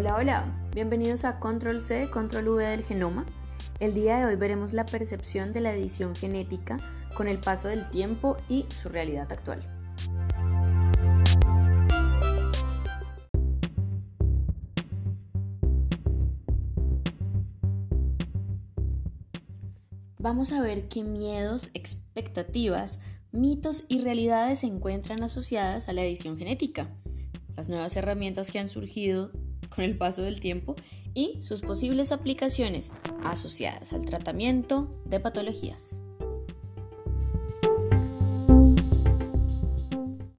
Hola, hola, bienvenidos a Control C, Control V del genoma. El día de hoy veremos la percepción de la edición genética con el paso del tiempo y su realidad actual. Vamos a ver qué miedos, expectativas, mitos y realidades se encuentran asociadas a la edición genética, las nuevas herramientas que han surgido con el paso del tiempo y sus posibles aplicaciones asociadas al tratamiento de patologías.